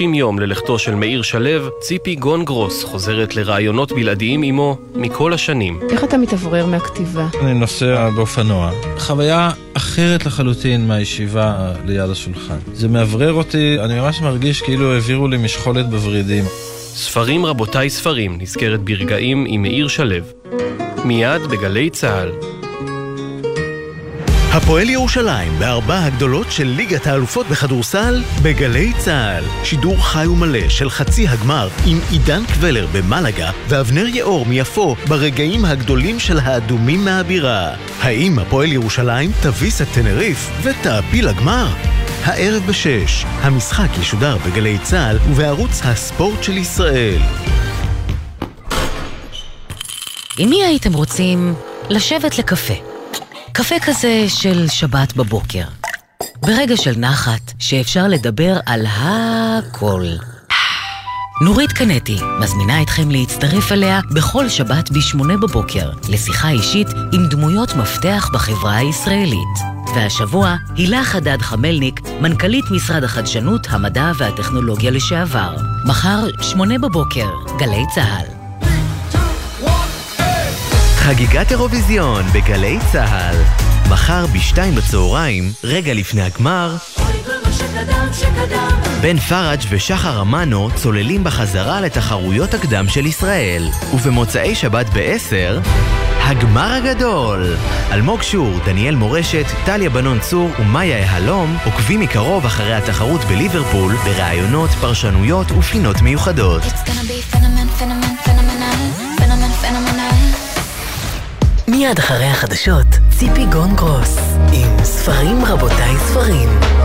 30 יום ללכתו של מאיר שלו, ציפי גונגרוס חוזרת לראיונות בלעדיים עמו מכל השנים. איך אתה מתאוורר מהכתיבה? אני נוסע באופנוע. חוויה אחרת לחלוטין מהישיבה ליד השולחן. זה מאוורר אותי, אני ממש מרגיש כאילו העבירו לי משחולת בוורידים. ספרים רבותיי ספרים נזכרת ברגעים עם מאיר שלו. מיד בגלי צה"ל. הפועל ירושלים בארבע הגדולות של ליגת האלופות בכדורסל בגלי צה"ל. שידור חי ומלא של חצי הגמר עם עידן קבלר במלגה ואבנר יאור מיפו ברגעים הגדולים של האדומים מהבירה. האם הפועל ירושלים תביס את טנריף ותעפיל לגמר? הערב בשש, המשחק ישודר בגלי צה"ל ובערוץ הספורט של ישראל. עם מי הייתם רוצים לשבת לקפה? קפה כזה של שבת בבוקר. ברגע של נחת, שאפשר לדבר על הכל. נורית קנטי מזמינה אתכם להצטרף אליה בכל שבת ב-8 בבוקר לשיחה אישית עם דמויות מפתח בחברה הישראלית. והשבוע, הילה חדד חמלניק, מנכ"לית משרד החדשנות, המדע והטכנולוגיה לשעבר. מחר, 8 בבוקר, גלי צה"ל. חגיגת אירוויזיון בגלי צה"ל. מחר בשתיים בצהריים, רגע לפני הגמר, בן פראג' ושחר אמנו צוללים בחזרה לתחרויות הקדם של ישראל. ובמוצאי שבת ב-10, הגמר הגדול! אלמוג שור, דניאל מורשת, טליה בנון צור ומאיה יהלום עוקבים מקרוב אחרי התחרות בליברפול בראיונות, פרשנויות ופינות מיוחדות. מיד אחרי החדשות, ציפי גון גרוס, עם ספרים רבותיי ספרים.